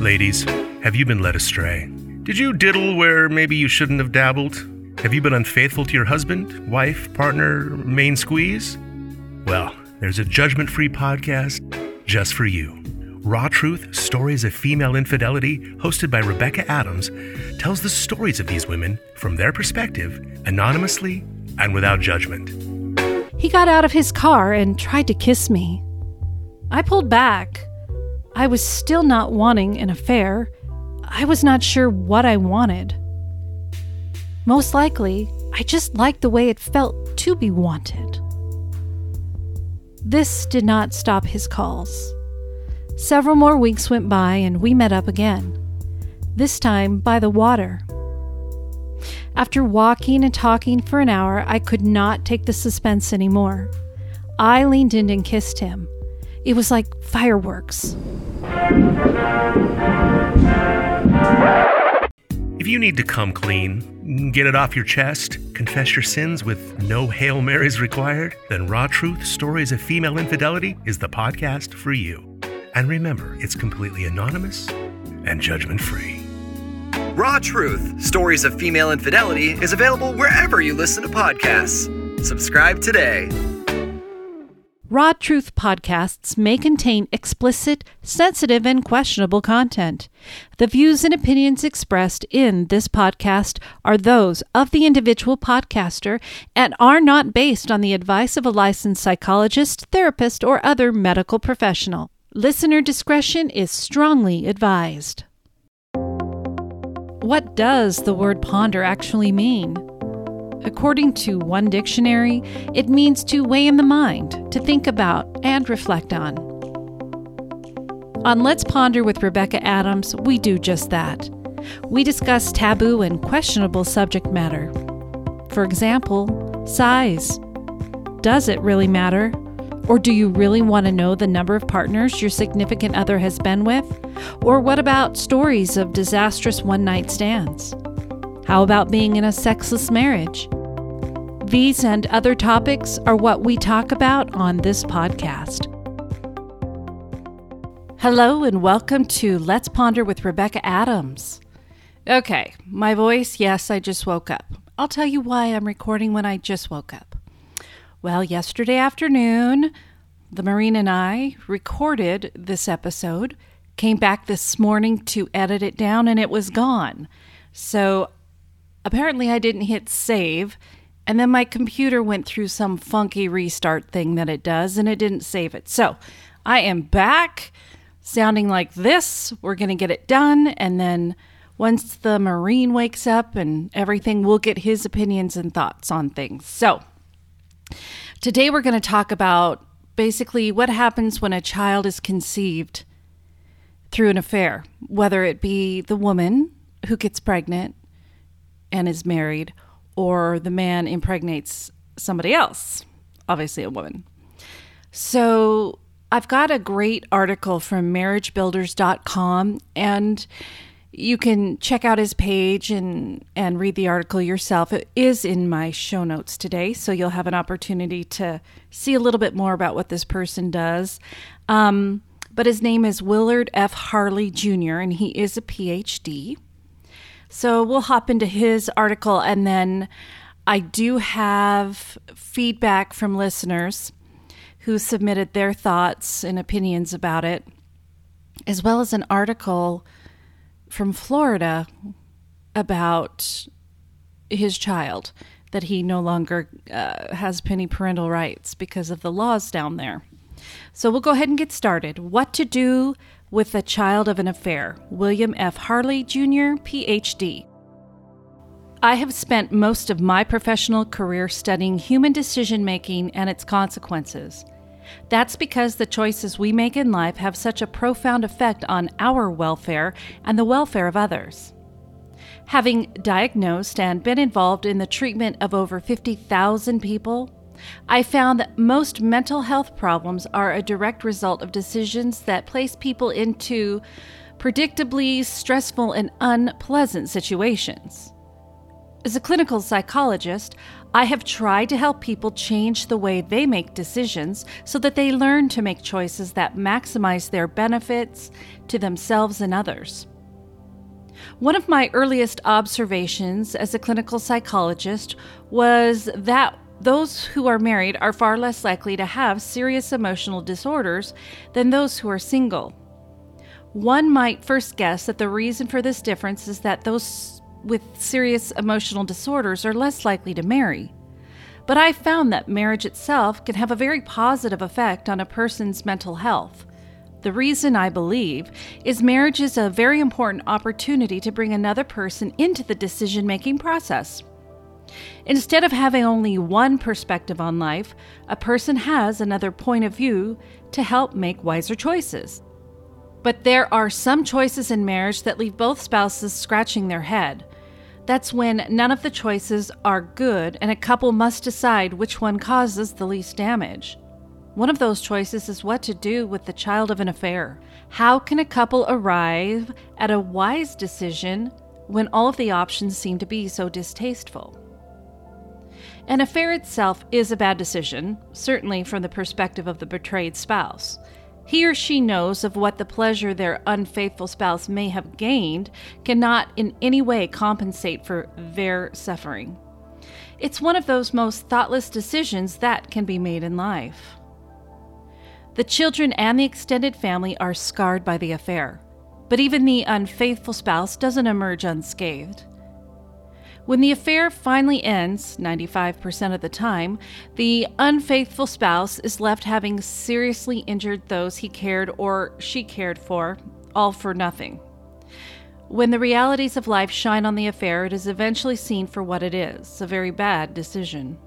Ladies, have you been led astray? Did you diddle where maybe you shouldn't have dabbled? Have you been unfaithful to your husband, wife, partner, main squeeze? Well, there's a judgment free podcast just for you. Raw Truth Stories of Female Infidelity, hosted by Rebecca Adams, tells the stories of these women from their perspective, anonymously and without judgment. He got out of his car and tried to kiss me. I pulled back. I was still not wanting an affair. I was not sure what I wanted. Most likely, I just liked the way it felt to be wanted. This did not stop his calls. Several more weeks went by and we met up again, this time by the water. After walking and talking for an hour, I could not take the suspense anymore. I leaned in and kissed him. It was like fireworks. If you need to come clean, get it off your chest, confess your sins with no Hail Marys required, then Raw Truth Stories of Female Infidelity is the podcast for you. And remember, it's completely anonymous and judgment free. Raw Truth Stories of Female Infidelity is available wherever you listen to podcasts. Subscribe today. Raw Truth podcasts may contain explicit, sensitive, and questionable content. The views and opinions expressed in this podcast are those of the individual podcaster and are not based on the advice of a licensed psychologist, therapist, or other medical professional. Listener discretion is strongly advised. What does the word ponder actually mean? According to one dictionary, it means to weigh in the mind, to think about, and reflect on. On Let's Ponder with Rebecca Adams, we do just that. We discuss taboo and questionable subject matter. For example, size. Does it really matter? Or do you really want to know the number of partners your significant other has been with? Or what about stories of disastrous one night stands? How about being in a sexless marriage? These and other topics are what we talk about on this podcast. Hello, and welcome to Let's Ponder with Rebecca Adams. Okay, my voice, yes, I just woke up. I'll tell you why I'm recording when I just woke up. Well, yesterday afternoon, the Marine and I recorded this episode, came back this morning to edit it down, and it was gone. So apparently, I didn't hit save, and then my computer went through some funky restart thing that it does, and it didn't save it. So I am back sounding like this. We're going to get it done, and then once the Marine wakes up and everything, we'll get his opinions and thoughts on things. So, today we're going to talk about basically what happens when a child is conceived through an affair, whether it be the woman who gets pregnant and is married, or the man impregnates somebody else, obviously a woman. So, I've got a great article from marriagebuilders.com and you can check out his page and and read the article yourself. It is in my show notes today, so you'll have an opportunity to see a little bit more about what this person does. Um, but his name is Willard F. Harley Jr., and he is a PhD. So we'll hop into his article, and then I do have feedback from listeners who submitted their thoughts and opinions about it, as well as an article from Florida about his child that he no longer uh, has penny parental rights because of the laws down there. So we'll go ahead and get started. What to do with a child of an affair? William F. Harley Jr., PhD. I have spent most of my professional career studying human decision making and its consequences. That's because the choices we make in life have such a profound effect on our welfare and the welfare of others. Having diagnosed and been involved in the treatment of over 50,000 people, I found that most mental health problems are a direct result of decisions that place people into predictably stressful and unpleasant situations. As a clinical psychologist, I have tried to help people change the way they make decisions so that they learn to make choices that maximize their benefits to themselves and others. One of my earliest observations as a clinical psychologist was that those who are married are far less likely to have serious emotional disorders than those who are single. One might first guess that the reason for this difference is that those with serious emotional disorders are less likely to marry. But I've found that marriage itself can have a very positive effect on a person's mental health. The reason I believe is marriage is a very important opportunity to bring another person into the decision making process. Instead of having only one perspective on life, a person has another point of view to help make wiser choices. But there are some choices in marriage that leave both spouses scratching their head. That's when none of the choices are good and a couple must decide which one causes the least damage. One of those choices is what to do with the child of an affair. How can a couple arrive at a wise decision when all of the options seem to be so distasteful? An affair itself is a bad decision, certainly from the perspective of the betrayed spouse. He or she knows of what the pleasure their unfaithful spouse may have gained cannot in any way compensate for their suffering. It's one of those most thoughtless decisions that can be made in life. The children and the extended family are scarred by the affair, but even the unfaithful spouse doesn't emerge unscathed. When the affair finally ends, 95% of the time, the unfaithful spouse is left having seriously injured those he cared or she cared for, all for nothing. When the realities of life shine on the affair, it is eventually seen for what it is a very bad decision.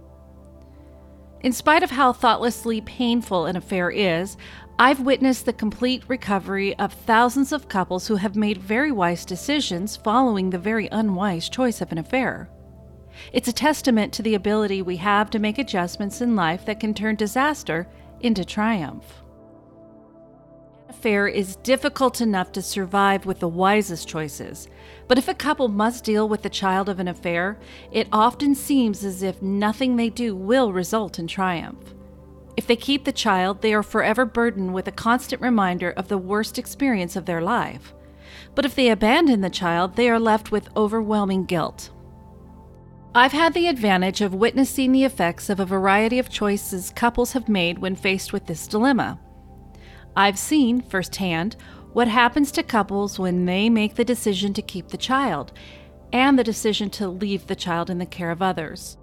In spite of how thoughtlessly painful an affair is, I've witnessed the complete recovery of thousands of couples who have made very wise decisions following the very unwise choice of an affair. It's a testament to the ability we have to make adjustments in life that can turn disaster into triumph. An affair is difficult enough to survive with the wisest choices, but if a couple must deal with the child of an affair, it often seems as if nothing they do will result in triumph. If they keep the child, they are forever burdened with a constant reminder of the worst experience of their life. But if they abandon the child, they are left with overwhelming guilt. I've had the advantage of witnessing the effects of a variety of choices couples have made when faced with this dilemma. I've seen firsthand what happens to couples when they make the decision to keep the child and the decision to leave the child in the care of others.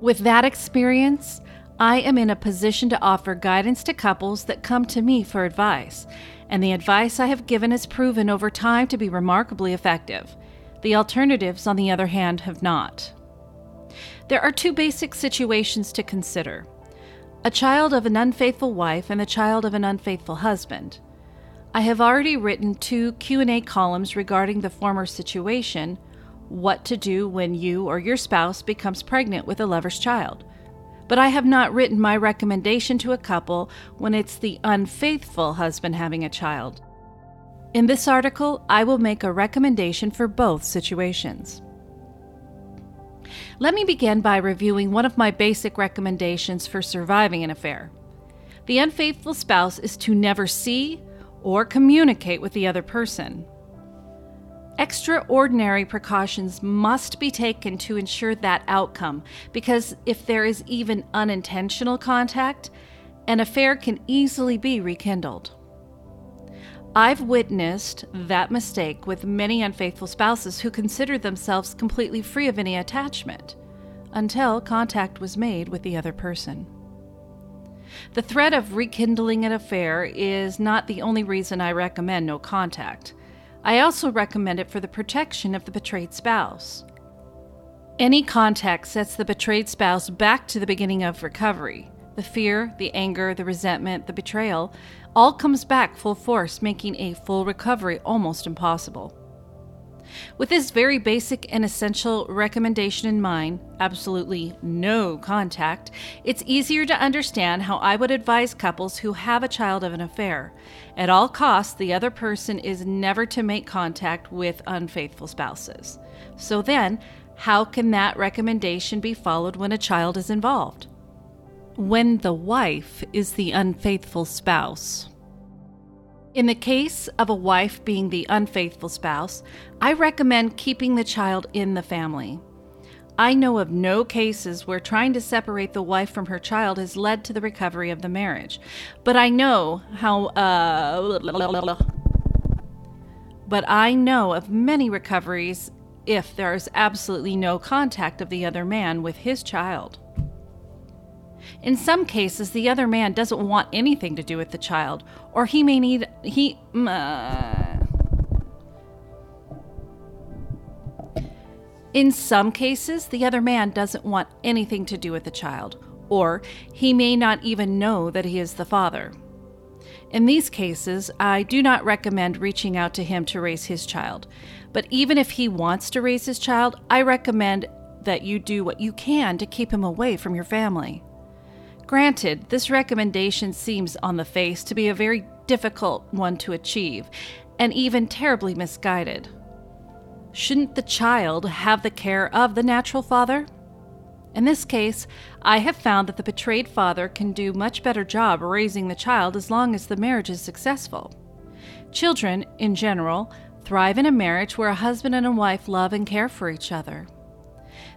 With that experience, I am in a position to offer guidance to couples that come to me for advice, and the advice I have given has proven over time to be remarkably effective. The alternatives, on the other hand, have not. There are two basic situations to consider a child of an unfaithful wife and the child of an unfaithful husband. I have already written two Q&A columns regarding the former situation, what to do when you or your spouse becomes pregnant with a lover's child but I have not written my recommendation to a couple when it's the unfaithful husband having a child. In this article, I will make a recommendation for both situations. Let me begin by reviewing one of my basic recommendations for surviving an affair. The unfaithful spouse is to never see or communicate with the other person. Extraordinary precautions must be taken to ensure that outcome because if there is even unintentional contact, an affair can easily be rekindled. I've witnessed that mistake with many unfaithful spouses who considered themselves completely free of any attachment until contact was made with the other person. The threat of rekindling an affair is not the only reason I recommend no contact. I also recommend it for the protection of the betrayed spouse. Any contact sets the betrayed spouse back to the beginning of recovery. The fear, the anger, the resentment, the betrayal all comes back full force, making a full recovery almost impossible. With this very basic and essential recommendation in mind, absolutely no contact, it's easier to understand how I would advise couples who have a child of an affair. At all costs, the other person is never to make contact with unfaithful spouses. So then, How can that recommendation be followed when a child is involved? When the wife is the unfaithful spouse. In the case of a wife being the unfaithful spouse, I recommend keeping the child in the family. I know of no cases where trying to separate the wife from her child has led to the recovery of the marriage. But I know how, uh, but I know of many recoveries if there is absolutely no contact of the other man with his child. In some cases, the other man doesn't want anything to do with the child, or he may need he. Uh, in some cases, the other man doesn't want anything to do with the child, or he may not even know that he is the father. In these cases, I do not recommend reaching out to him to raise his child. But even if he wants to raise his child, I recommend that you do what you can to keep him away from your family. Granted, this recommendation seems on the face to be a very difficult one to achieve, and even terribly misguided. Shouldn't the child have the care of the natural father? In this case, I have found that the betrayed father can do much better job raising the child as long as the marriage is successful. Children, in general, thrive in a marriage where a husband and a wife love and care for each other.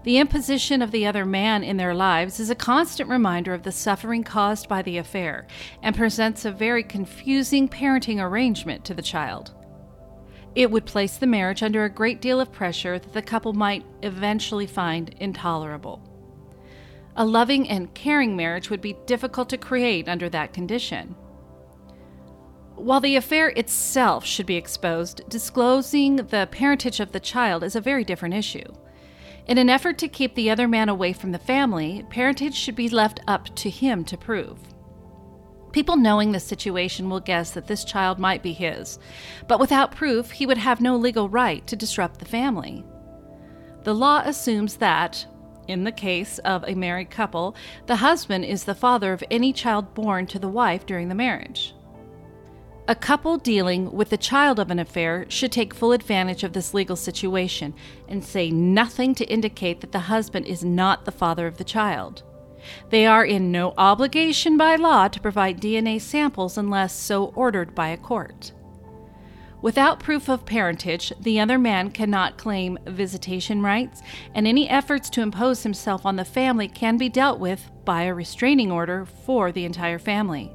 The imposition of the other man in their lives is a constant reminder of the suffering caused by the affair and presents a very confusing parenting arrangement to the child. It would place the marriage under a great deal of pressure that the couple might eventually find intolerable. A loving and caring marriage would be difficult to create under that condition. While the affair itself should be exposed, disclosing the parentage of the child is a very different issue. In an effort to keep the other man away from the family, parentage should be left up to him to prove. People knowing the situation will guess that this child might be his, but without proof, he would have no legal right to disrupt the family. The law assumes that, in the case of a married couple, the husband is the father of any child born to the wife during the marriage. A couple dealing with the child of an affair should take full advantage of this legal situation and say nothing to indicate that the husband is not the father of the child. They are in no obligation by law to provide DNA samples unless so ordered by a court. Without proof of parentage, the other man cannot claim visitation rights, and any efforts to impose himself on the family can be dealt with by a restraining order for the entire family.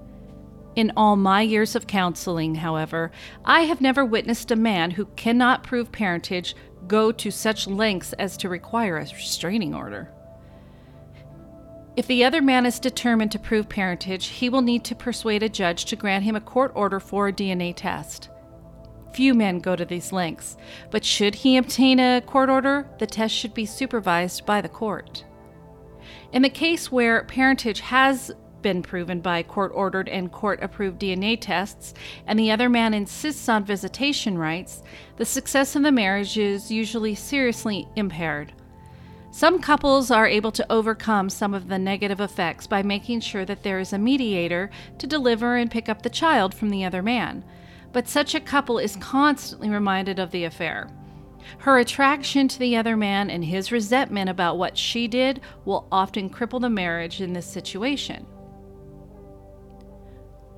In all my years of counseling, however, I have never witnessed a man who cannot prove parentage go to such lengths as to require a restraining order. If the other man is determined to prove parentage, he will need to persuade a judge to grant him a court order for a DNA test. Few men go to these lengths, but should he obtain a court order, the test should be supervised by the court. In the case where parentage has been proven by court ordered and court approved DNA tests, and the other man insists on visitation rights, the success of the marriage is usually seriously impaired. Some couples are able to overcome some of the negative effects by making sure that there is a mediator to deliver and pick up the child from the other man but such a couple is constantly reminded of the affair. Her attraction to the other man and his resentment about what she did will often cripple the marriage in this situation.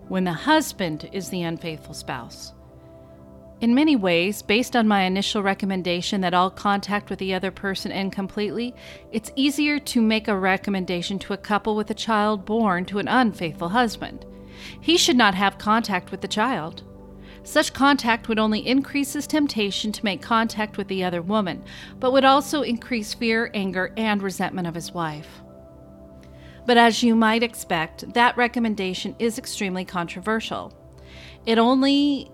When the husband is the unfaithful spouse. In many ways, based on my initial recommendation that all contact with the other person end completely, it's easier to make a recommendation to a couple with a child born to an unfaithful husband. He should not have contact with the child. Such contact would only increase his temptation to make contact with the other woman, but would also increase fear, anger, and resentment of his wife. But as you might expect, that recommendation is extremely controversial. It only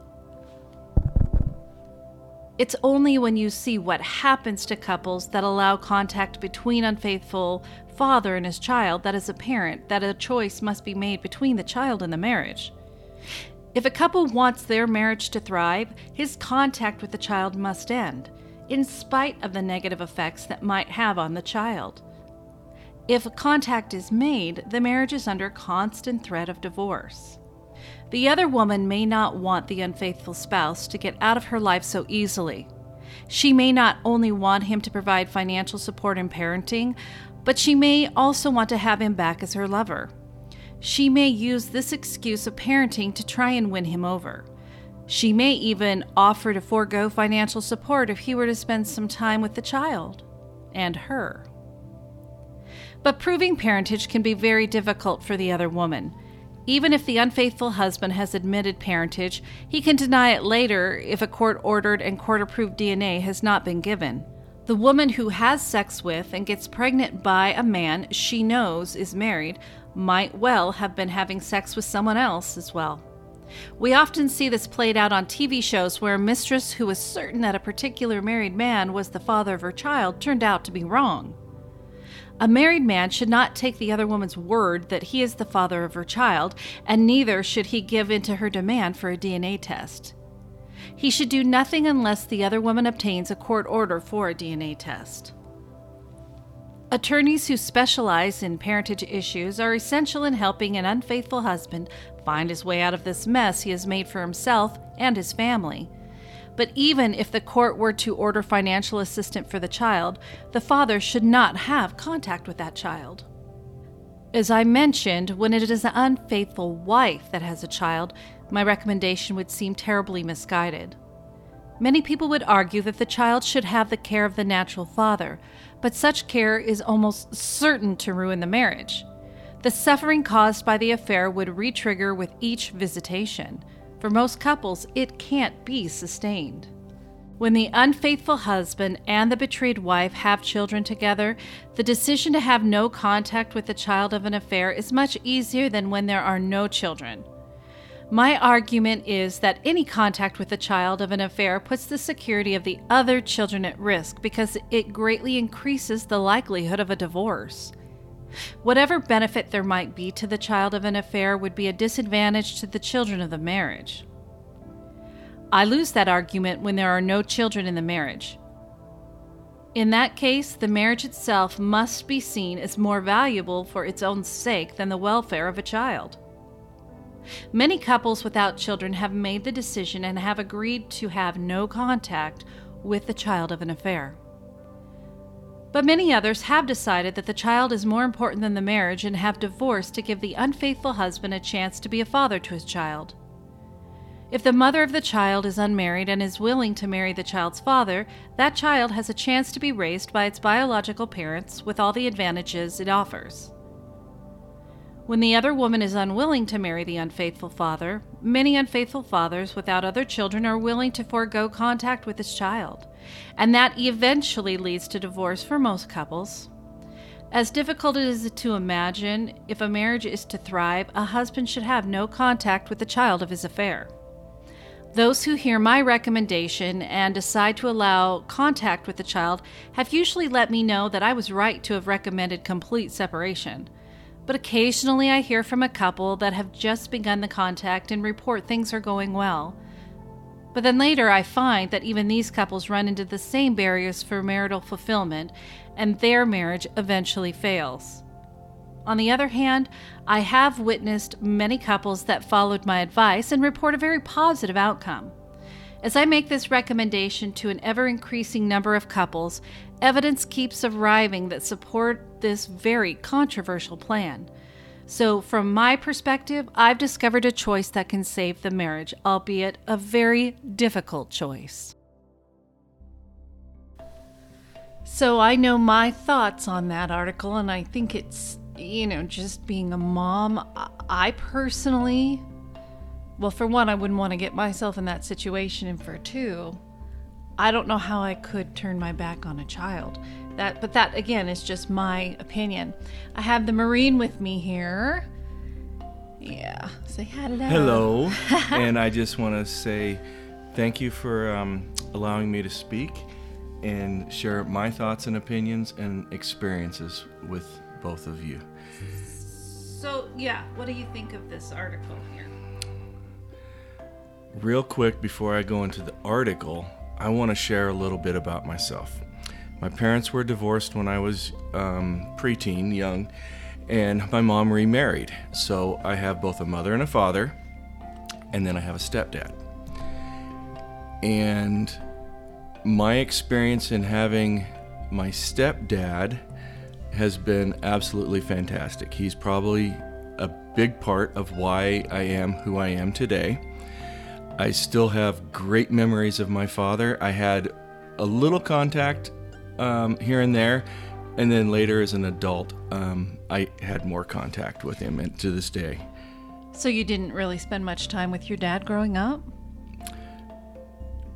it's only when you see what happens to couples that allow contact between unfaithful father and his child that as a parent that a choice must be made between the child and the marriage. If a couple wants their marriage to thrive, his contact with the child must end, in spite of the negative effects that might have on the child. If contact is made, the marriage is under constant threat of divorce. The other woman may not want the unfaithful spouse to get out of her life so easily. She may not only want him to provide financial support and parenting, but she may also want to have him back as her lover. She may use this excuse of parenting to try and win him over. She may even offer to forego financial support if he were to spend some time with the child and her. But proving parentage can be very difficult for the other woman. Even if the unfaithful husband has admitted parentage, he can deny it later if a court ordered and court approved DNA has not been given. The woman who has sex with and gets pregnant by a man she knows is married might well have been having sex with someone else as well. We often see this played out on TV shows where a mistress who was certain that a particular married man was the father of her child turned out to be wrong. A married man should not take the other woman's word that he is the father of her child, and neither should he give in to her demand for a DNA test. He should do nothing unless the other woman obtains a court order for a DNA test. Attorneys who specialize in parentage issues are essential in helping an unfaithful husband find his way out of this mess he has made for himself and his family. But even if the court were to order financial assistance for the child, the father should not have contact with that child. As I mentioned, when it is an unfaithful wife that has a child, my recommendation would seem terribly misguided. Many people would argue that the child should have the care of the natural father, but such care is almost certain to ruin the marriage. The suffering caused by the affair would retrigger with each visitation. For most couples, it can't be sustained. When the unfaithful husband and the betrayed wife have children together, the decision to have no contact with the child of an affair is much easier than when there are no children. My argument is that any contact with the child of an affair puts the security of the other children at risk because it greatly increases the likelihood of a divorce. Whatever benefit there might be to the child of an affair would be a disadvantage to the children of the marriage. I lose that argument when there are no children in the marriage. In that case, the marriage itself must be seen as more valuable for its own sake than the welfare of a child. Many couples without children have made the decision and have agreed to have no contact with the child of an affair. But many others have decided that the child is more important than the marriage and have divorced to give the unfaithful husband a chance to be a father to his child. If the mother of the child is unmarried and is willing to marry the child's father, that child has a chance to be raised by its biological parents with all the advantages it offers. When the other woman is unwilling to marry the unfaithful father, many unfaithful fathers without other children are willing to forego contact with his child and that eventually leads to divorce for most couples. As difficult as it is to imagine, if a marriage is to thrive, a husband should have no contact with the child of his affair. Those who hear my recommendation and decide to allow contact with the child have usually let me know that I was right to have recommended complete separation. But occasionally I hear from a couple that have just begun the contact and report things are going well. But then later, I find that even these couples run into the same barriers for marital fulfillment, and their marriage eventually fails. On the other hand, I have witnessed many couples that followed my advice and report a very positive outcome. As I make this recommendation to an ever increasing number of couples, evidence keeps arriving that support this very controversial plan. So, from my perspective, I've discovered a choice that can save the marriage, albeit a very difficult choice. So, I know my thoughts on that article, and I think it's, you know, just being a mom. I personally, well, for one, I wouldn't want to get myself in that situation, and for two, I don't know how I could turn my back on a child. That, but that again is just my opinion. I have the Marine with me here. Yeah, say hello. Hello, and I just want to say thank you for um, allowing me to speak and share my thoughts and opinions and experiences with both of you. So, yeah, what do you think of this article here? Real quick before I go into the article, I want to share a little bit about myself. My parents were divorced when I was um, preteen, young, and my mom remarried. So I have both a mother and a father, and then I have a stepdad. And my experience in having my stepdad has been absolutely fantastic. He's probably a big part of why I am who I am today. I still have great memories of my father. I had a little contact um, here and there, and then later as an adult, um, I had more contact with him, and to this day. So you didn't really spend much time with your dad growing up?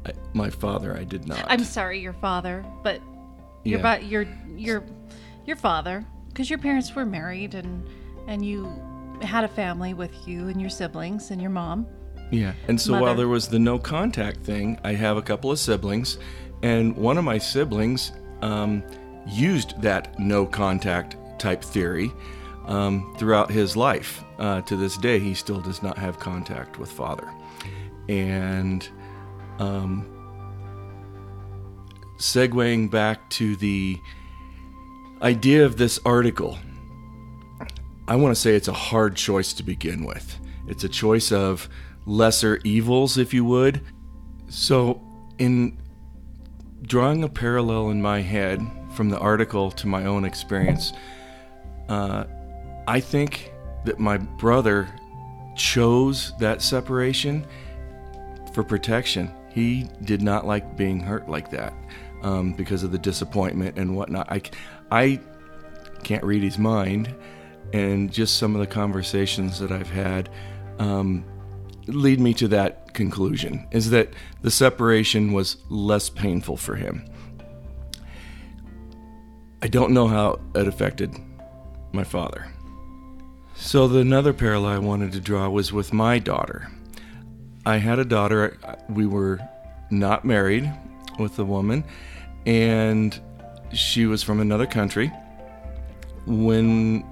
I, my father, I did not. I'm sorry, your father, but your Yeah. your your your father, because your parents were married and and you had a family with you and your siblings and your mom. Yeah. And so while there was the no contact thing, I have a couple of siblings, and one of my siblings um, used that no contact type theory um, throughout his life. Uh, to this day, he still does not have contact with father. And um, segueing back to the idea of this article, I want to say it's a hard choice to begin with. It's a choice of lesser evils, if you would. So, in drawing a parallel in my head from the article to my own experience, uh, I think that my brother chose that separation for protection. He did not like being hurt like that um, because of the disappointment and whatnot. I, I can't read his mind, and just some of the conversations that I've had um, lead me to that conclusion is that the separation was less painful for him. I don't know how it affected my father. So, the another parallel I wanted to draw was with my daughter. I had a daughter, we were not married with a woman, and she was from another country. When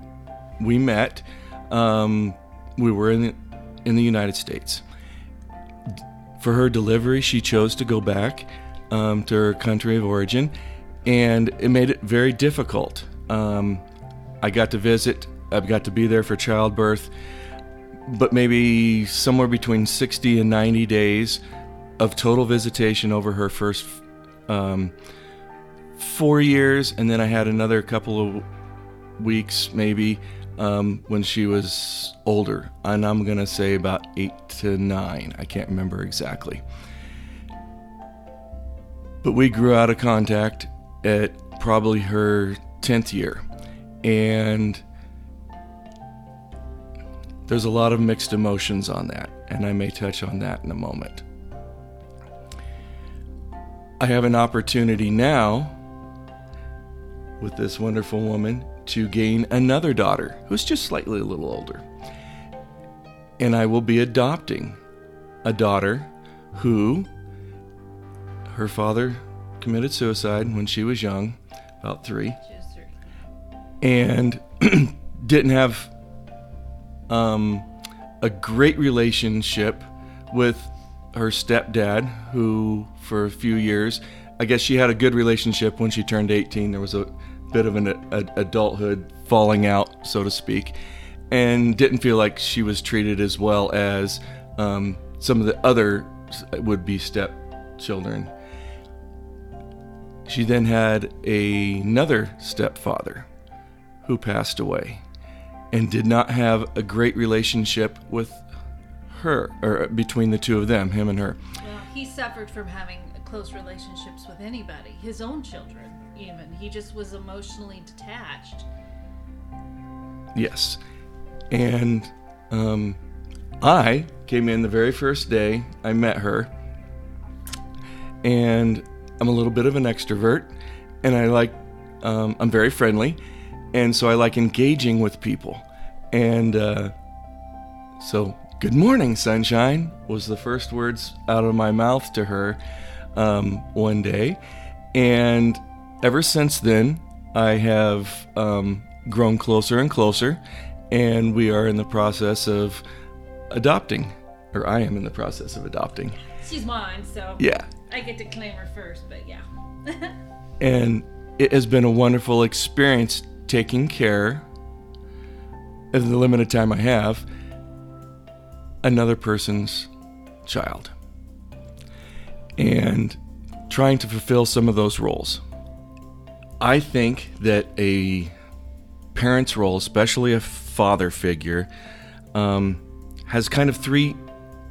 we met, um, we were in in the United States. For her delivery, she chose to go back um, to her country of origin, and it made it very difficult. Um, I got to visit, I've got to be there for childbirth, but maybe somewhere between 60 and 90 days of total visitation over her first um, four years, and then I had another couple of weeks maybe um, when she was older, and I'm gonna say about eight to nine. I can't remember exactly. But we grew out of contact at probably her 10th year, and there's a lot of mixed emotions on that, and I may touch on that in a moment. I have an opportunity now with this wonderful woman to gain another daughter who's just slightly a little older. And I will be adopting a daughter who her father committed suicide when she was young, about three, and didn't have um, a great relationship with her stepdad, who for a few years, I guess she had a good relationship when she turned 18. There was a bit of an a, adulthood falling out, so to speak, and didn't feel like she was treated as well as um, some of the other would be stepchildren. She then had a, another stepfather who passed away and did not have a great relationship with her or between the two of them, him and her. Well, he suffered from having close relationships with anybody, his own children, even. He just was emotionally detached. Yes. And um, I came in the very first day I met her, and I'm a little bit of an extrovert, and I like, um, I'm very friendly, and so I like engaging with people. And uh, so, good morning, sunshine, was the first words out of my mouth to her um, one day. And ever since then, I have um, grown closer and closer, and we are in the process of adopting, or I am in the process of adopting. She's mine, so Yeah. I get to claim her first, but yeah. And it has been a wonderful experience taking care, of the limited time I have, another person's child. And trying to fulfill some of those roles. I think that a parent's role, especially a father figure, um, has kind of three,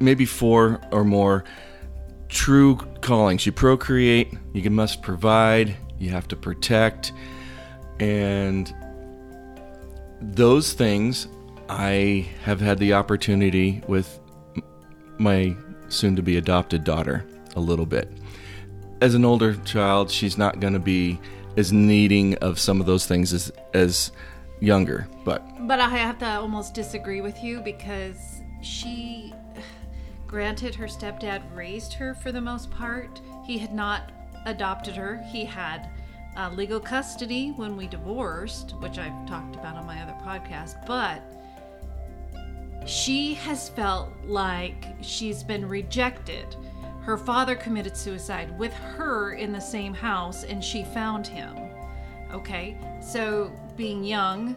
maybe four or more true callings. You procreate, you must provide, you have to protect, and those things I have had the opportunity with my soon to be adopted daughter a little bit. As an older child, she's not going to be as needing of some of those things as as younger, but But I have to almost disagree with you because she granted her stepdad raised her for the most part. He had not adopted her. He had uh, legal custody when we divorced, which I've talked about on my other podcast, but she has felt like she's been rejected. Her father committed suicide with her in the same house, and she found him. Okay, so being young,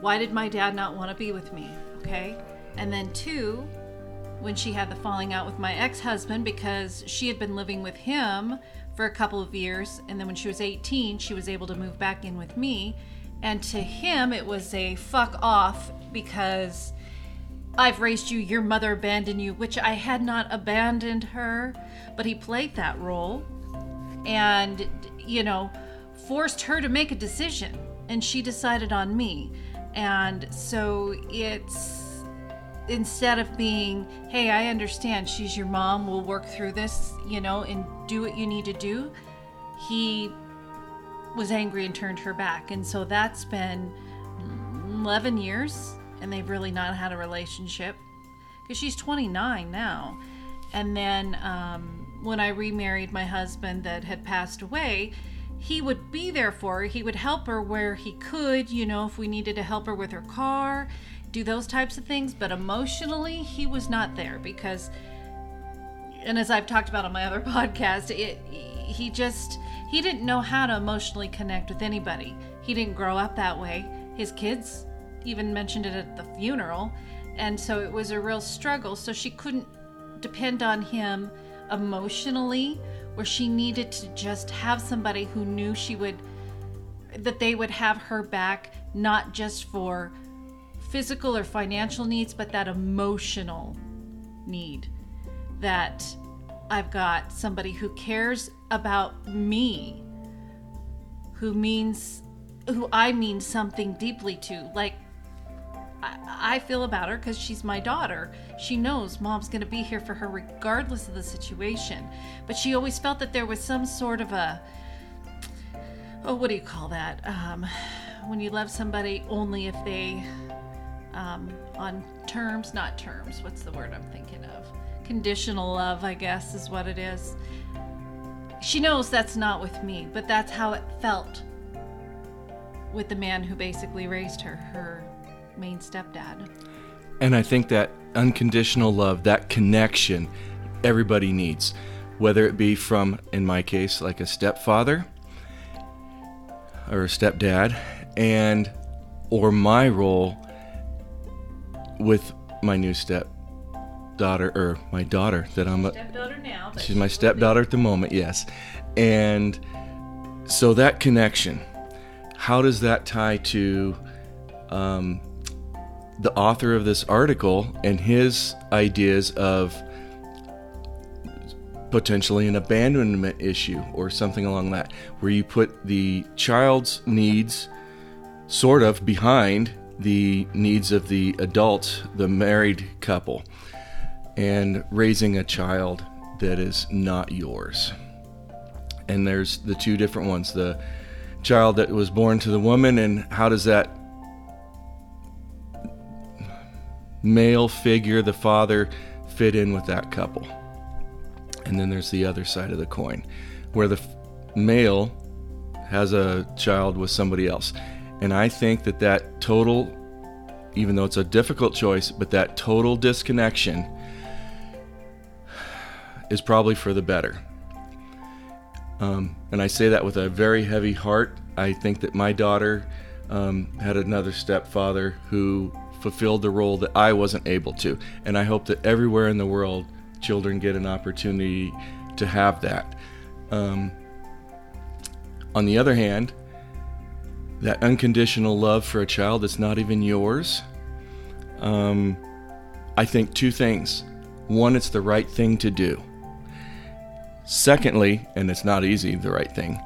why did my dad not want to be with me? Okay, and then two, when she had the falling out with my ex husband because she had been living with him for a couple of years, and then when she was 18, she was able to move back in with me. And to him, it was a fuck off because I've raised you, your mother abandoned you, which I had not abandoned her, but he played that role and, you know, forced her to make a decision. And she decided on me. And so it's instead of being, hey, I understand she's your mom, we'll work through this, you know, and do what you need to do, he was angry and turned her back. And so that's been 11 years and they've really not had a relationship because she's 29 now. And then um, when I remarried my husband that had passed away, he would be there for her. He would help her where he could, you know, if we needed to help her with her car, do those types of things. But emotionally, he was not there because, and as I've talked about on my other podcast, it he just he didn't know how to emotionally connect with anybody. He didn't grow up that way. His kids even mentioned it at the funeral. And so it was a real struggle. So she couldn't depend on him emotionally, where she needed to just have somebody who knew she would, that they would have her back, not just for physical or financial needs, but that emotional need. That I've got somebody who cares about me, who means, who I mean something deeply to. Like, I, feel about her because she's my daughter. She knows mom's going to be here for her regardless of the situation. But she always felt that there was some sort of a, oh, what do you call that? Um, when you love somebody only if they, um, on terms, not terms, what's the word I'm thinking of? Conditional love, I guess, is what it is. She knows that's not with me, but that's how it felt with the man who basically raised her, her main stepdad. And I think that unconditional love, that connection, everybody needs, whether it be from, in my case, like a stepfather or a stepdad, and or my role with my new stepdaughter or my daughter that I'm a stepdaughter now. she's my stepdaughter at the moment, yes, and so that connection, how does that tie to um, the author of this article and his ideas of potentially an abandonment issue or something along that, where you put the child's needs sort of behind the needs of the adult, the married couple, and raising a child that is not yours. And there's the two different ones the child that was born to the woman, and how does that male figure, the father, fit in with that couple. And then there's the other side of the coin, where the f- male has a child with somebody else. And I think that that total, even though it's a difficult choice, but that total disconnection is probably for the better. Um, and I say that with a very heavy heart. I think that my daughter um, had another stepfather who fulfilled the role that I wasn't able to. And I hope that everywhere in the world, children get an opportunity to have that. Um, on the other hand, that unconditional love for a child that's not even yours, um, I think two things. One, it's the right thing to do. Secondly, and it's not easy, the right thing.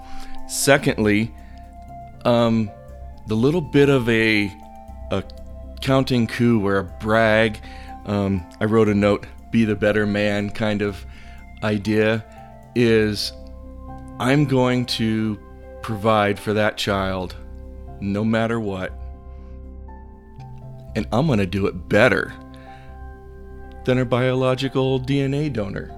Secondly, um, the little bit of a, a counting coup or a brag, um, I wrote a note, be the better man kind of idea, is I'm going to provide for that child no matter what. And I'm going to do it better than her biological DNA donor.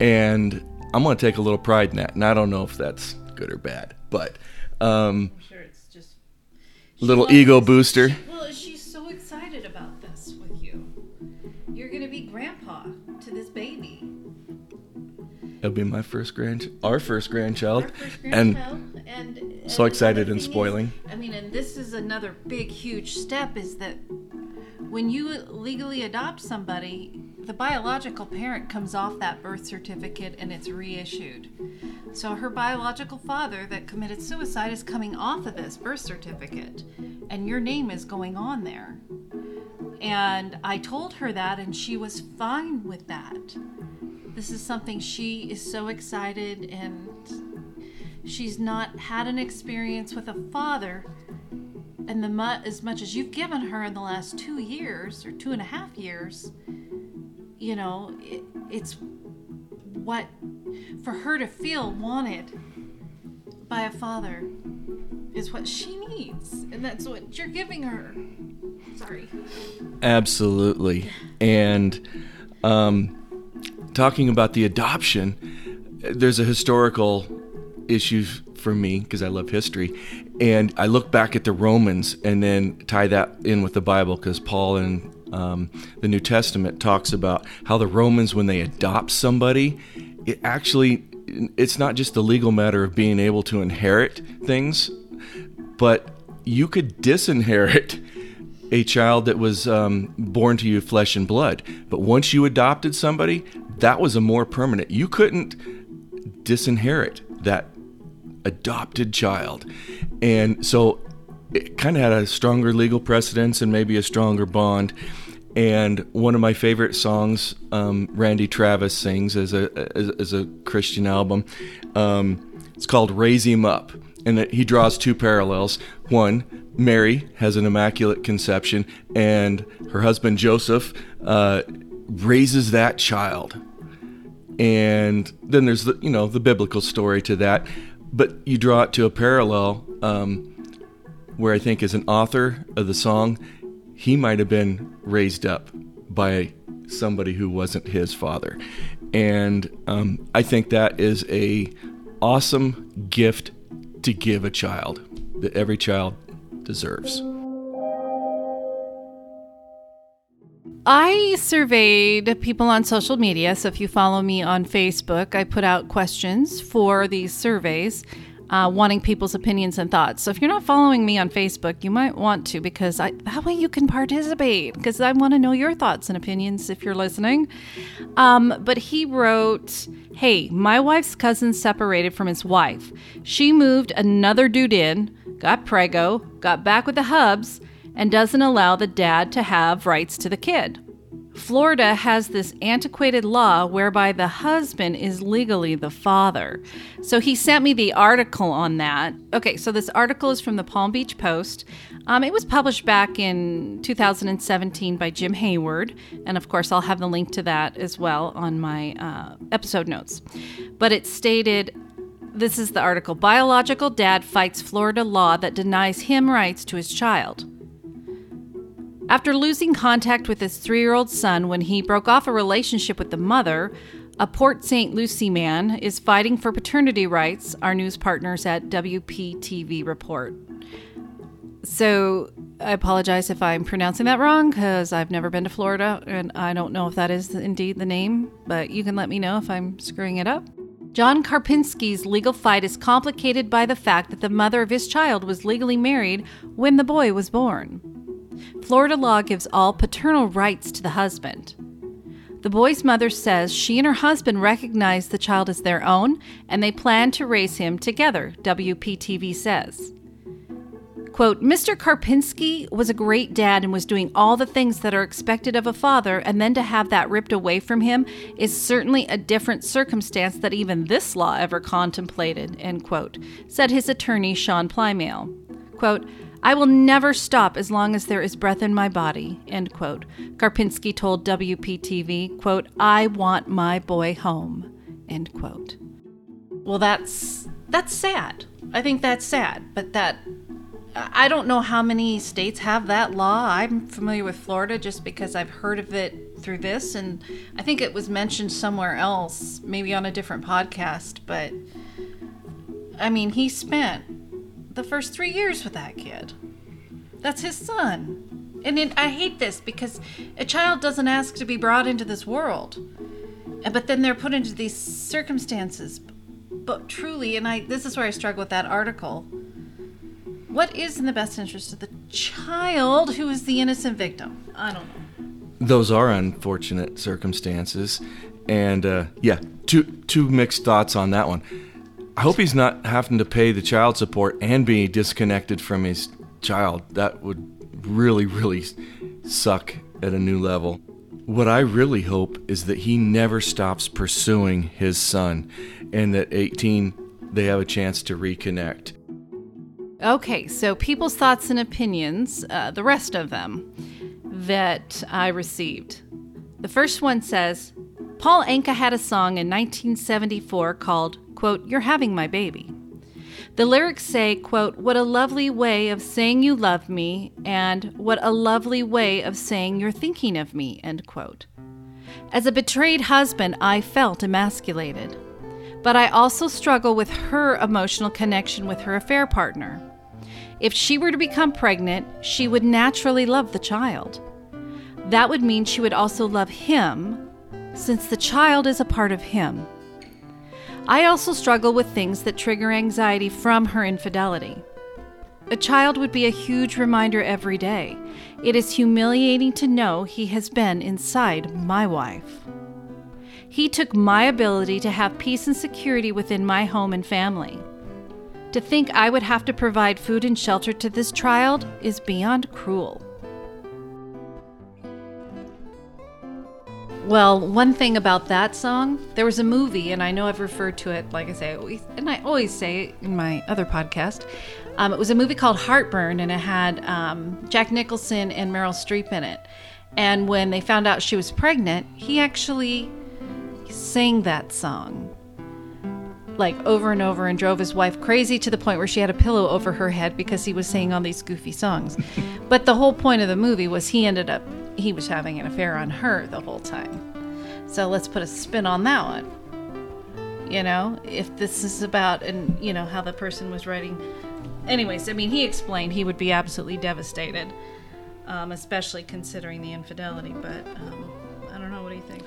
And I'm going to take a little pride in that. And I don't know if that's good or bad, but um, I'm sure it's just little ego booster. She- well, she's It'll be my first grand, our first grandchild, Our first and grandchild, and, and so excited and thing is- spoiling. I mean, and this is another big, huge step: is that when you legally adopt somebody, the biological parent comes off that birth certificate and it's reissued. So her biological father that committed suicide is coming off of this birth certificate, and your name is going on there. And I told her that, and she was fine with that. This is something she is so excited, and she's not had an experience with a father. And the mu- as much as you've given her in the last two years or two and a half years, you know, it, it's what for her to feel wanted by a father is what she needs, and that's what you're giving her. Sorry. Absolutely. And um, talking about the adoption, there's a historical issue for me because I love history. And I look back at the Romans and then tie that in with the Bible because Paul in um, the New Testament talks about how the Romans, when they adopt somebody, it actually it's not just the legal matter of being able to inherit things, but you could disinherit a child that was um, born to you flesh and blood. But once you adopted somebody, that was a more permanent. You couldn't disinherit that adopted child. And so it kind of had a stronger legal precedence and maybe a stronger bond. And one of my favorite songs, um, Randy Travis sings as a as, as a Christian album. Um, it's called "Raise Him Up," and he draws two parallels. One, Mary has an immaculate conception, and her husband Joseph uh, raises that child. And then there's the you know the biblical story to that, but you draw it to a parallel um, where I think as an author of the song, he might have been raised up by somebody who wasn't his father, and um, I think that is a awesome gift to give a child that every child deserves. I surveyed people on social media. So if you follow me on Facebook, I put out questions for these surveys, uh, wanting people's opinions and thoughts. So if you're not following me on Facebook, you might want to because I, that way you can participate because I want to know your thoughts and opinions if you're listening. Um, but he wrote, Hey, my wife's cousin separated from his wife. She moved another dude in, got prego, got back with the hubs, and doesn't allow the dad to have rights to the kid. Florida has this antiquated law whereby the husband is legally the father. So he sent me the article on that. Okay, so this article is from the Palm Beach Post. Um, it was published back in 2017 by Jim Hayward. And of course, I'll have the link to that as well on my uh, episode notes. But it stated this is the article Biological dad fights Florida law that denies him rights to his child. After losing contact with his three year old son when he broke off a relationship with the mother, a Port St. Lucie man is fighting for paternity rights, our news partners at WPTV report. So I apologize if I'm pronouncing that wrong because I've never been to Florida and I don't know if that is indeed the name, but you can let me know if I'm screwing it up. John Karpinski's legal fight is complicated by the fact that the mother of his child was legally married when the boy was born. Florida law gives all paternal rights to the husband. The boy's mother says she and her husband recognize the child as their own and they plan to raise him together, WPTV says. Quote, Mr. Karpinski was a great dad and was doing all the things that are expected of a father, and then to have that ripped away from him is certainly a different circumstance that even this law ever contemplated, end quote, said his attorney, Sean Plymale. Quote, I will never stop as long as there is breath in my body, end quote. Karpinski told WPTV, quote, I want my boy home, end quote. Well, that's that's sad. I think that's sad, but that I don't know how many states have that law. I'm familiar with Florida just because I've heard of it through this, and I think it was mentioned somewhere else, maybe on a different podcast. But I mean, he spent the first three years with that kid. That's his son. And it, I hate this because a child doesn't ask to be brought into this world, but then they're put into these circumstances. But truly, and I this is where I struggle with that article what is in the best interest of the child who is the innocent victim? I don't know. Those are unfortunate circumstances, and uh, yeah, two two mixed thoughts on that one. I hope he's not having to pay the child support and be disconnected from his child. That would really, really suck at a new level. What I really hope is that he never stops pursuing his son, and that 18 they have a chance to reconnect. Okay, so people's thoughts and opinions, uh, the rest of them that I received. The first one says Paul Anka had a song in 1974 called, quote, You're Having My Baby. The lyrics say, quote, What a lovely way of saying you love me, and what a lovely way of saying you're thinking of me, end quote. As a betrayed husband, I felt emasculated. But I also struggle with her emotional connection with her affair partner. If she were to become pregnant, she would naturally love the child. That would mean she would also love him, since the child is a part of him. I also struggle with things that trigger anxiety from her infidelity. A child would be a huge reminder every day. It is humiliating to know he has been inside my wife. He took my ability to have peace and security within my home and family. To think I would have to provide food and shelter to this child is beyond cruel. Well, one thing about that song, there was a movie, and I know I've referred to it, like I say, and I always say it in my other podcast. Um, it was a movie called Heartburn, and it had um, Jack Nicholson and Meryl Streep in it. And when they found out she was pregnant, he actually sang that song like over and over and drove his wife crazy to the point where she had a pillow over her head because he was singing all these goofy songs. but the whole point of the movie was he ended up he was having an affair on her the whole time. So let's put a spin on that one. You know, if this is about and you know how the person was writing anyways, I mean he explained he would be absolutely devastated. Um, especially considering the infidelity, but um, I don't know. What do you think?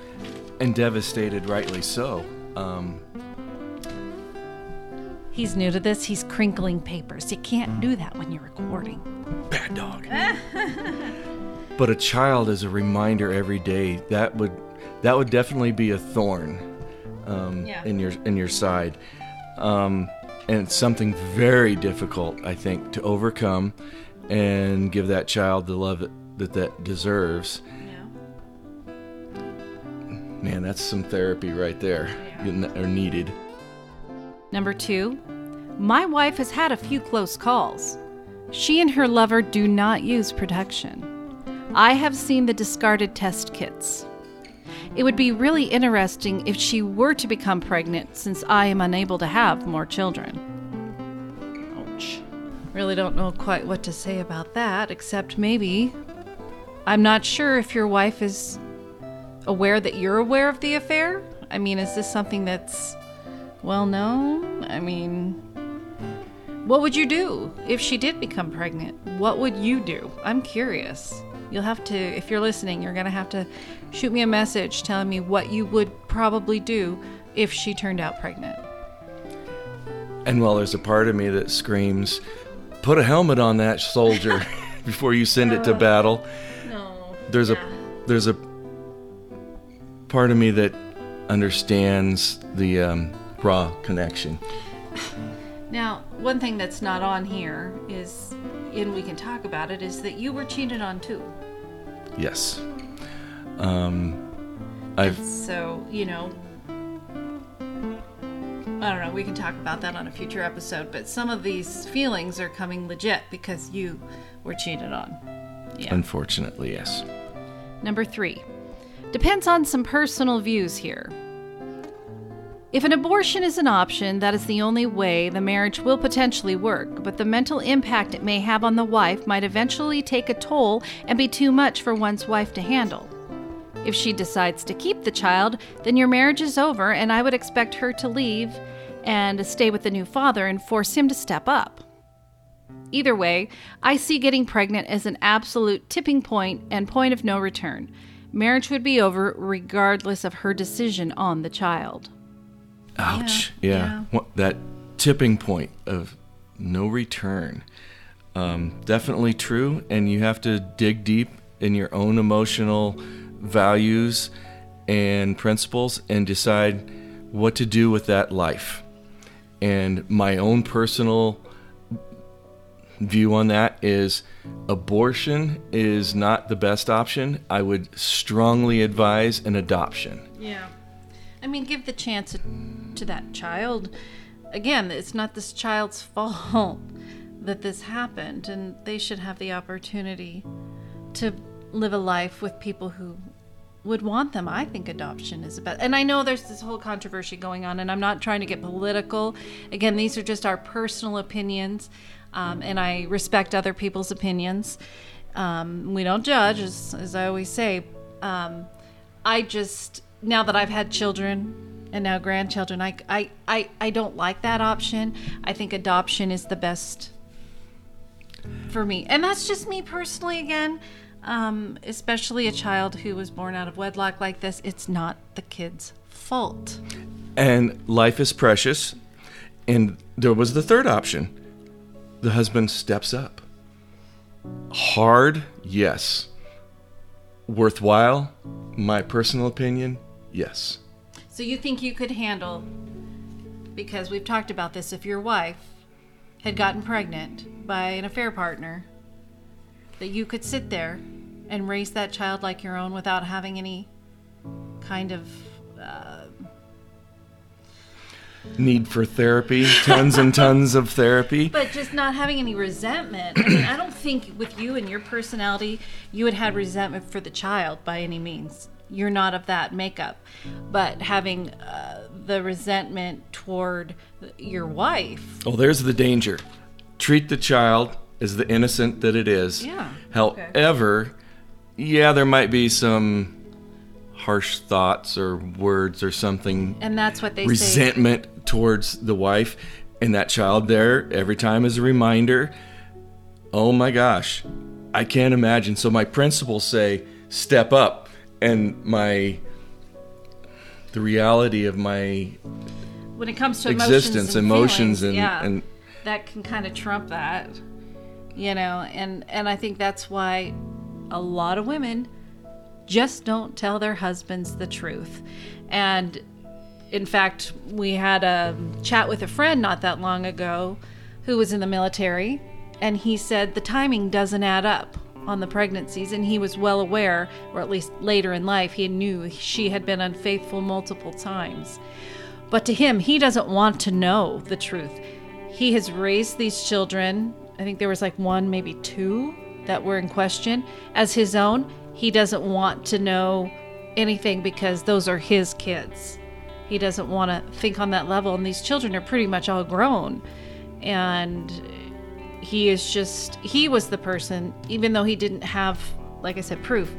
And devastated, rightly so. Um, He's new to this. He's crinkling papers. You can't do that when you're recording. Bad dog. but a child is a reminder every day. That would that would definitely be a thorn um, yeah. in your in your side, um, and it's something very difficult, I think, to overcome and give that child the love that that deserves. Yeah. Man, that's some therapy right there, yeah. or needed. Number two, my wife has had a few close calls. She and her lover do not use protection. I have seen the discarded test kits. It would be really interesting if she were to become pregnant since I am unable to have more children. Ouch. Really don't know quite what to say about that, except maybe. I'm not sure if your wife is aware that you're aware of the affair. I mean, is this something that's well no. I mean, what would you do if she did become pregnant? What would you do? I'm curious. You'll have to, if you're listening, you're going to have to shoot me a message telling me what you would probably do if she turned out pregnant. And while there's a part of me that screams, put a helmet on that soldier before you send it to battle. No. There's yeah. a there's a part of me that understands the um, raw connection. Now, one thing that's not on here is, and we can talk about it, is that you were cheated on too. Yes. Um, I've So, you know, I don't know, we can talk about that on a future episode, but some of these feelings are coming legit because you were cheated on. Yeah. unfortunately yes. Number three, depends on some personal views here. If an abortion is an option, that is the only way the marriage will potentially work, but the mental impact it may have on the wife might eventually take a toll and be too much for one's wife to handle. If she decides to keep the child, then your marriage is over, and I would expect her to leave and stay with the new father and force him to step up. Either way, I see getting pregnant as an absolute tipping point and point of no return. Marriage would be over regardless of her decision on the child. Ouch. Yeah, Yeah. That tipping point of no return. Um, definitely true. And you have to dig deep in your own emotional values and principles and decide what to do with that life. And my own personal view on that is abortion is not the best option. I would strongly advise an adoption. Yeah. I mean, give the chance to that child. Again, it's not this child's fault that this happened, and they should have the opportunity to live a life with people who would want them. I think adoption is about, and I know there's this whole controversy going on, and I'm not trying to get political. Again, these are just our personal opinions, um, and I respect other people's opinions. Um, we don't judge, as, as I always say. Um, I just now that I've had children and now grandchildren, I, I, I, I don't like that option. I think adoption is the best for me, and that's just me personally. Again, um, especially a child who was born out of wedlock like this, it's not the kid's fault. And life is precious. And there was the third option the husband steps up. Hard, yes. Worthwhile, my personal opinion, yes. So you think you could handle? Because we've talked about this. If your wife had gotten pregnant by an affair partner, that you could sit there and raise that child like your own without having any kind of uh, Need for therapy, tons and tons of therapy. but just not having any resentment. I mean, I don't think with you and your personality, you would have resentment for the child by any means. You're not of that makeup, but having uh, the resentment toward your wife. Oh, there's the danger. Treat the child as the innocent that it is. Yeah, However, yeah, there might be some harsh thoughts or words or something And that's what they say. resentment towards the wife and that child there every time is a reminder oh my gosh i can't imagine so my principles say step up and my the reality of my When it comes to emotions existence and emotions feelings, and, yeah, and that can kind of trump that, you know. And and I think that's why a lot of women just don't tell their husbands the truth. And in fact, we had a chat with a friend not that long ago who was in the military, and he said the timing doesn't add up on the pregnancies, and he was well aware, or at least later in life, he knew she had been unfaithful multiple times. But to him, he doesn't want to know the truth. He has raised these children, I think there was like one, maybe two that were in question, as his own. He doesn't want to know anything because those are his kids. He doesn't want to think on that level, and these children are pretty much all grown. And he is just, he was the person, even though he didn't have, like I said, proof,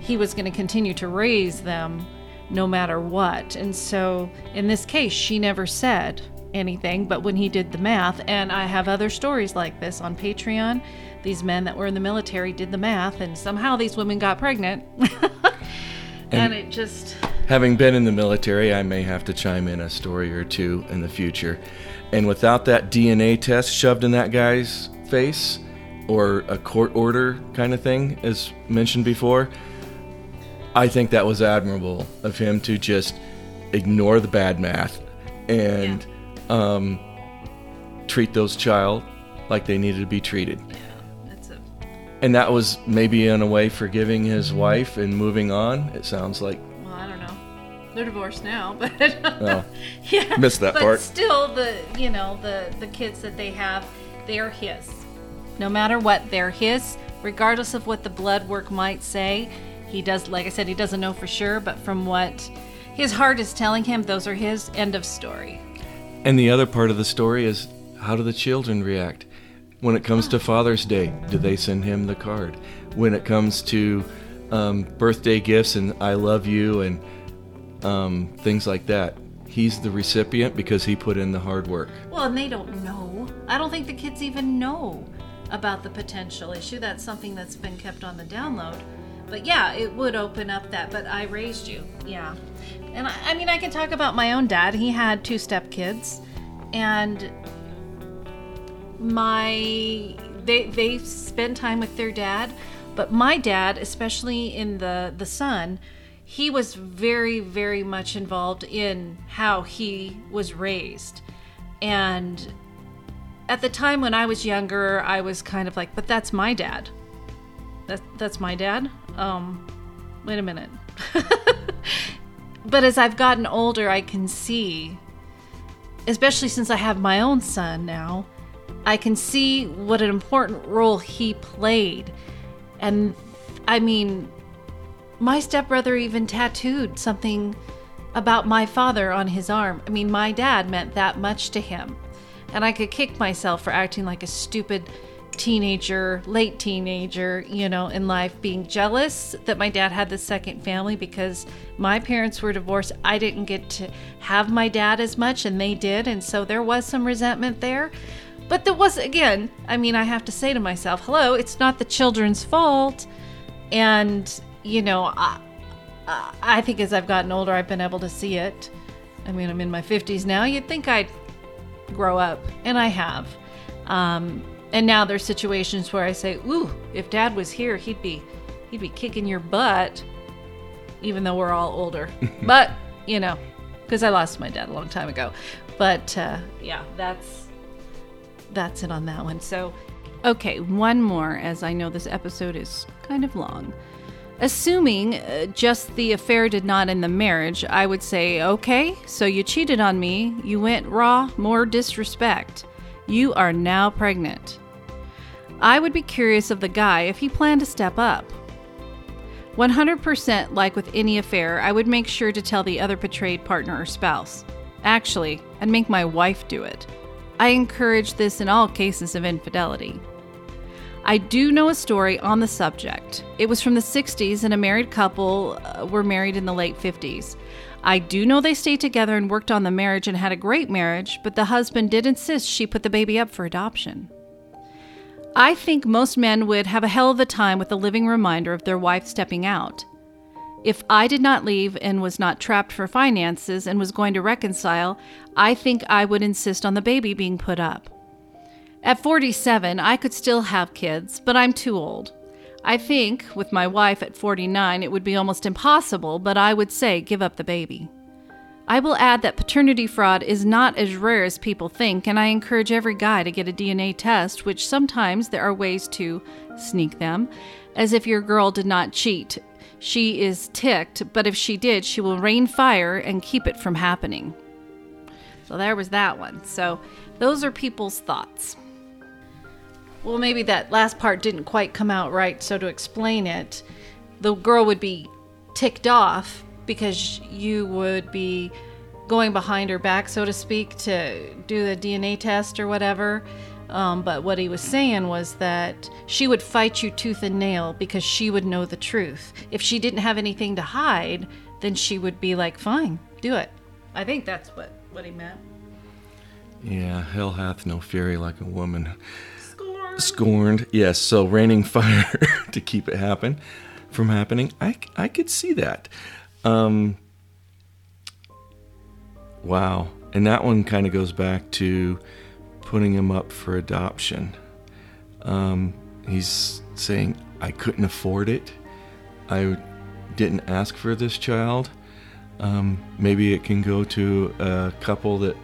he was going to continue to raise them no matter what. And so in this case, she never said anything, but when he did the math, and I have other stories like this on Patreon, these men that were in the military did the math, and somehow these women got pregnant. and, it just, having been in the military i may have to chime in a story or two in the future and without that dna test shoved in that guy's face or a court order kind of thing as mentioned before I think that was admirable of him to just ignore the bad math and um, treat those child like they needed to be treated. Yeah, That's a And that was maybe in a way forgiving his wife and moving on. It sounds like They're divorced now, but Oh. yeah, Missed that but part. still, the you know the the kids that they have, they are his. No matter what, they're his, regardless of what the blood work might say. He does, like I said, he doesn't know for sure, but from what his heart is telling him, those are his. End of story. And the other part of the story is how do the children react? When it comes to Father's Day, do they send him the card? When it comes to um, birthday gifts and I love you and um, things like that, he's the recipient because he put in the hard work. Well, and they don't know. I don't think the kids even know about the potential issue. That's something that's been kept on the download. But yeah, it would open up that. But I raised you. Yeah. And I, I mean, I can talk about my own dad. He had two step kids. And my they they spend time with their dad but my dad especially in the the son he was very very much involved in how he was raised. And at the time when i was younger i was kind of like but that's my dad. That, that's my dad. Um wait a minute. But as i've gotten older i can see especially since I have my own son now, I can see what an important role he played. And I mean, my stepbrother even tattooed something about my father on his arm. I mean, my dad meant that much to him. And I could kick myself for acting like a stupid teenager, late teenager, you know, in life, being jealous that my dad had the second family because my parents were divorced. I didn't get to have my dad as much, and they did. And so there was some resentment there. But there was, again, I mean, I have to say to myself, hello, it's not the children's fault. And, you know, I, I think as I've gotten older, I've been able to see it. I mean, I'm in my 50s now. You'd think I'd grow up, and I have. Um, and now there's situations where I say, "Ooh, if Dad was here, he'd be, he'd be kicking your butt," even though we're all older. but you know, because I lost my dad a long time ago. But uh, yeah, that's that's it on that one. So, okay, one more, as I know this episode is kind of long. Assuming uh, just the affair did not end the marriage, I would say, okay, so you cheated on me, you went raw, more disrespect. You are now pregnant. I would be curious of the guy if he planned to step up. 100% like with any affair, I would make sure to tell the other betrayed partner or spouse. Actually, I'd make my wife do it. I encourage this in all cases of infidelity. I do know a story on the subject. It was from the 60s, and a married couple uh, were married in the late 50s. I do know they stayed together and worked on the marriage and had a great marriage, but the husband did insist she put the baby up for adoption. I think most men would have a hell of a time with a living reminder of their wife stepping out. If I did not leave and was not trapped for finances and was going to reconcile, I think I would insist on the baby being put up. At 47, I could still have kids, but I'm too old. I think, with my wife at 49, it would be almost impossible, but I would say give up the baby. I will add that paternity fraud is not as rare as people think, and I encourage every guy to get a DNA test, which sometimes there are ways to sneak them, as if your girl did not cheat. She is ticked, but if she did, she will rain fire and keep it from happening. So there was that one. So those are people's thoughts. Well, maybe that last part didn't quite come out right, so to explain it, the girl would be ticked off because you would be going behind her back, so to speak, to do the DNA test or whatever. Um, but what he was saying was that she would fight you tooth and nail because she would know the truth. If she didn't have anything to hide, then she would be like, fine, do it. I think that's what, what he meant. Yeah, hell hath no fury like a woman. Scorned. Yes, so raining fire to keep it happen from happening. I, I could see that. Um, wow. And that one kind of goes back to putting him up for adoption. Um, he's saying, I couldn't afford it. I didn't ask for this child. Um, maybe it can go to a couple that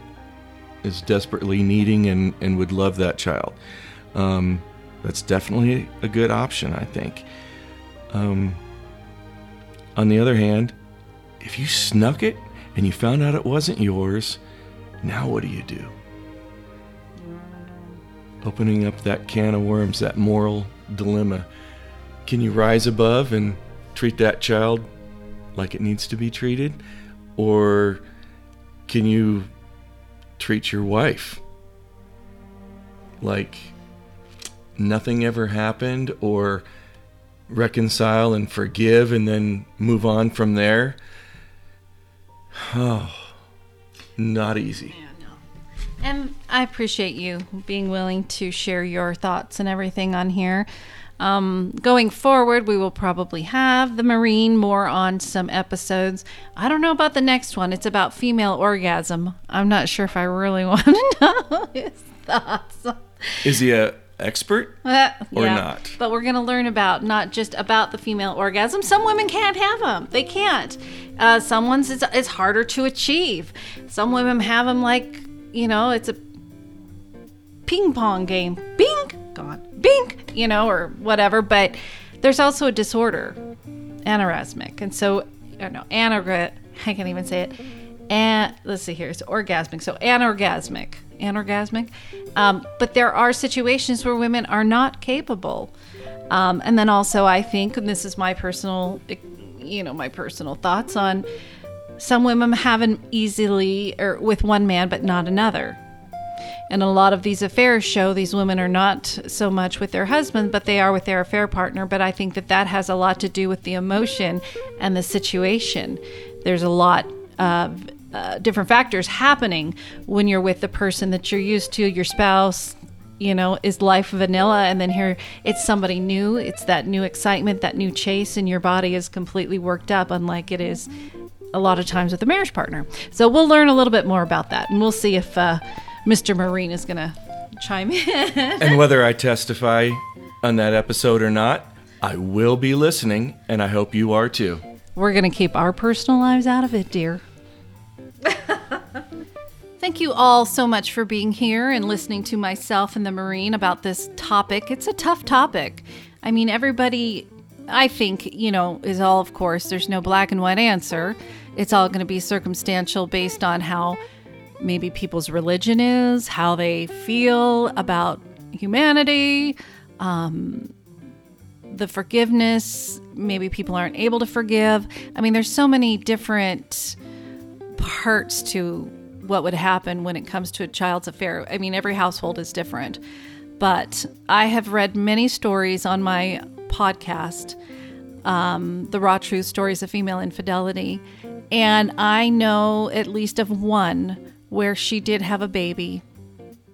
is desperately needing and, and would love that child. Um, that's definitely a good option, I think. Um, on the other hand, if you snuck it and you found out it wasn't yours, now what do you do? Opening up that can of worms, that moral dilemma. Can you rise above and treat that child like it needs to be treated? Or can you treat your wife like nothing ever happened or reconcile and forgive and then move on from there? Oh, not easy. And I appreciate you being willing to share your thoughts and everything on here. Um, going forward, we will probably have the Marine more on some episodes. I don't know about the next one. It's about female orgasm. I'm not sure if I really want to know his thoughts. Is he a expert Uh, or yeah. not? But we're going to learn about not just about the female orgasm. Some women can't have them. They can't. Uh, some ones it's, it's harder to achieve. Some women have them like, you know, it's a ping pong game. Bing, gone. Bing, you know, or whatever. But there's also a disorder, anorgasmic. And so, I don't know, anorga, I can't even say it. And let's see here, it's orgasmic. So anorgasmic, anorgasmic. Um, but there are situations where women are not capable. Um, and then also, I think, and this is my personal, you know, my personal thoughts on some women have an easily or with one man, but not another. And a lot of these affairs show these women are not so much with their husband, but they are with their affair partner. But I think that that has a lot to do with the emotion and the situation. There's a lot of uh, different factors happening when you're with the person that you're used to, your spouse, you know, is life vanilla. And then here it's somebody new. It's that new excitement, that new chase, and your body is completely worked up, unlike it is a lot of times with a marriage partner. So we'll learn a little bit more about that, and we'll see if uh, Mr. Marine is going to chime in. and whether I testify on that episode or not, I will be listening, and I hope you are too. We're going to keep our personal lives out of it, dear. Thank you all so much for being here and listening to myself and the Marine about this topic. It's a tough topic. I mean, everybody, I think, you know, is all, of course, there's no black and white answer. It's all going to be circumstantial based on how maybe people's religion is, how they feel about humanity, um, the forgiveness. Maybe people aren't able to forgive. I mean, there's so many different parts to what would happen when it comes to a child's affair. I mean, every household is different. But I have read many stories on my podcast, um, The Raw Truth Stories of Female Infidelity. And I know at least of one where she did have a baby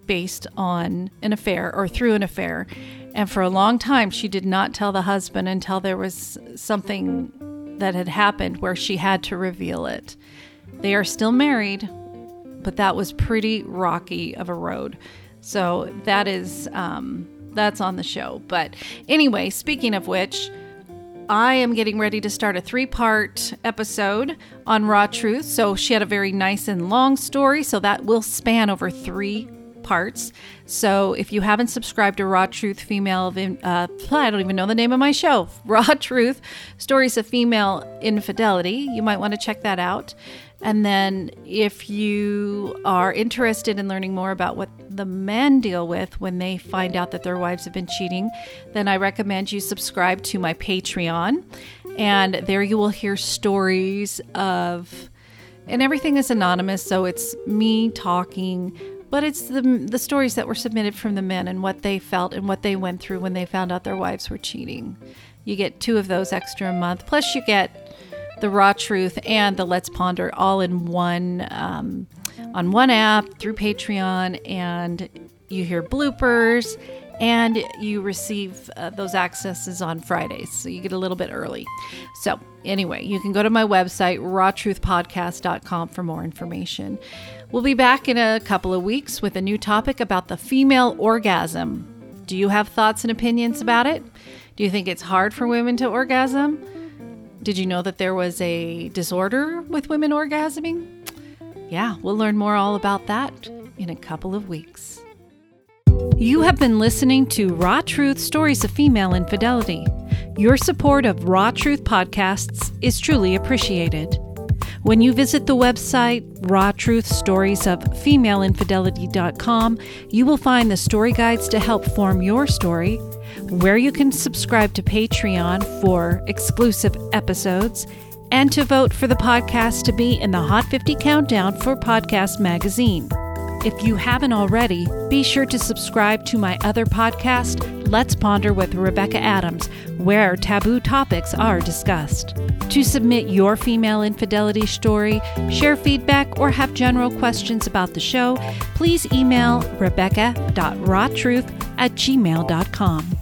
based on an affair or through an affair. And for a long time, she did not tell the husband until there was something that had happened where she had to reveal it. They are still married, but that was pretty rocky of a road. So that is um, that's on the show. But anyway, speaking of which, I am getting ready to start a three part episode on Raw Truth. So she had a very nice and long story, so that will span over three parts. So if you haven't subscribed to Raw Truth Female, uh, I don't even know the name of my show, Raw Truth Stories of Female Infidelity, you might want to check that out. And then, if you are interested in learning more about what the men deal with when they find out that their wives have been cheating, then I recommend you subscribe to my Patreon. And there you will hear stories of, and everything is anonymous, so it's me talking, but it's the, the stories that were submitted from the men and what they felt and what they went through when they found out their wives were cheating. You get two of those extra a month, plus, you get the raw truth and the let's ponder all in one um, on one app through patreon and you hear bloopers and you receive uh, those accesses on fridays so you get a little bit early. So anyway you can go to my website rawtruthpodcast.com for more information. We'll be back in a couple of weeks with a new topic about the female orgasm. Do you have thoughts and opinions about it? Do you think it's hard for women to orgasm Did you know that there was a disorder with women orgasming? Yeah, we'll learn more all about that in a couple of weeks. You have been listening to Raw Truth Stories of Female Infidelity. Your support of Raw Truth podcasts is truly appreciated. When you visit the website Raw Truth Stories of Female you will find the story guides to help form your story, where you can subscribe to Patreon for exclusive episodes, and to vote for the podcast to be in the Hot 50 Countdown for Podcast Magazine. If you haven't already, be sure to subscribe to my other podcast, Let's Ponder with Rebecca Adams, where taboo topics are discussed. To submit your female infidelity story, share feedback, or have general questions about the show, please email rebecca.rawtruth at gmail.com.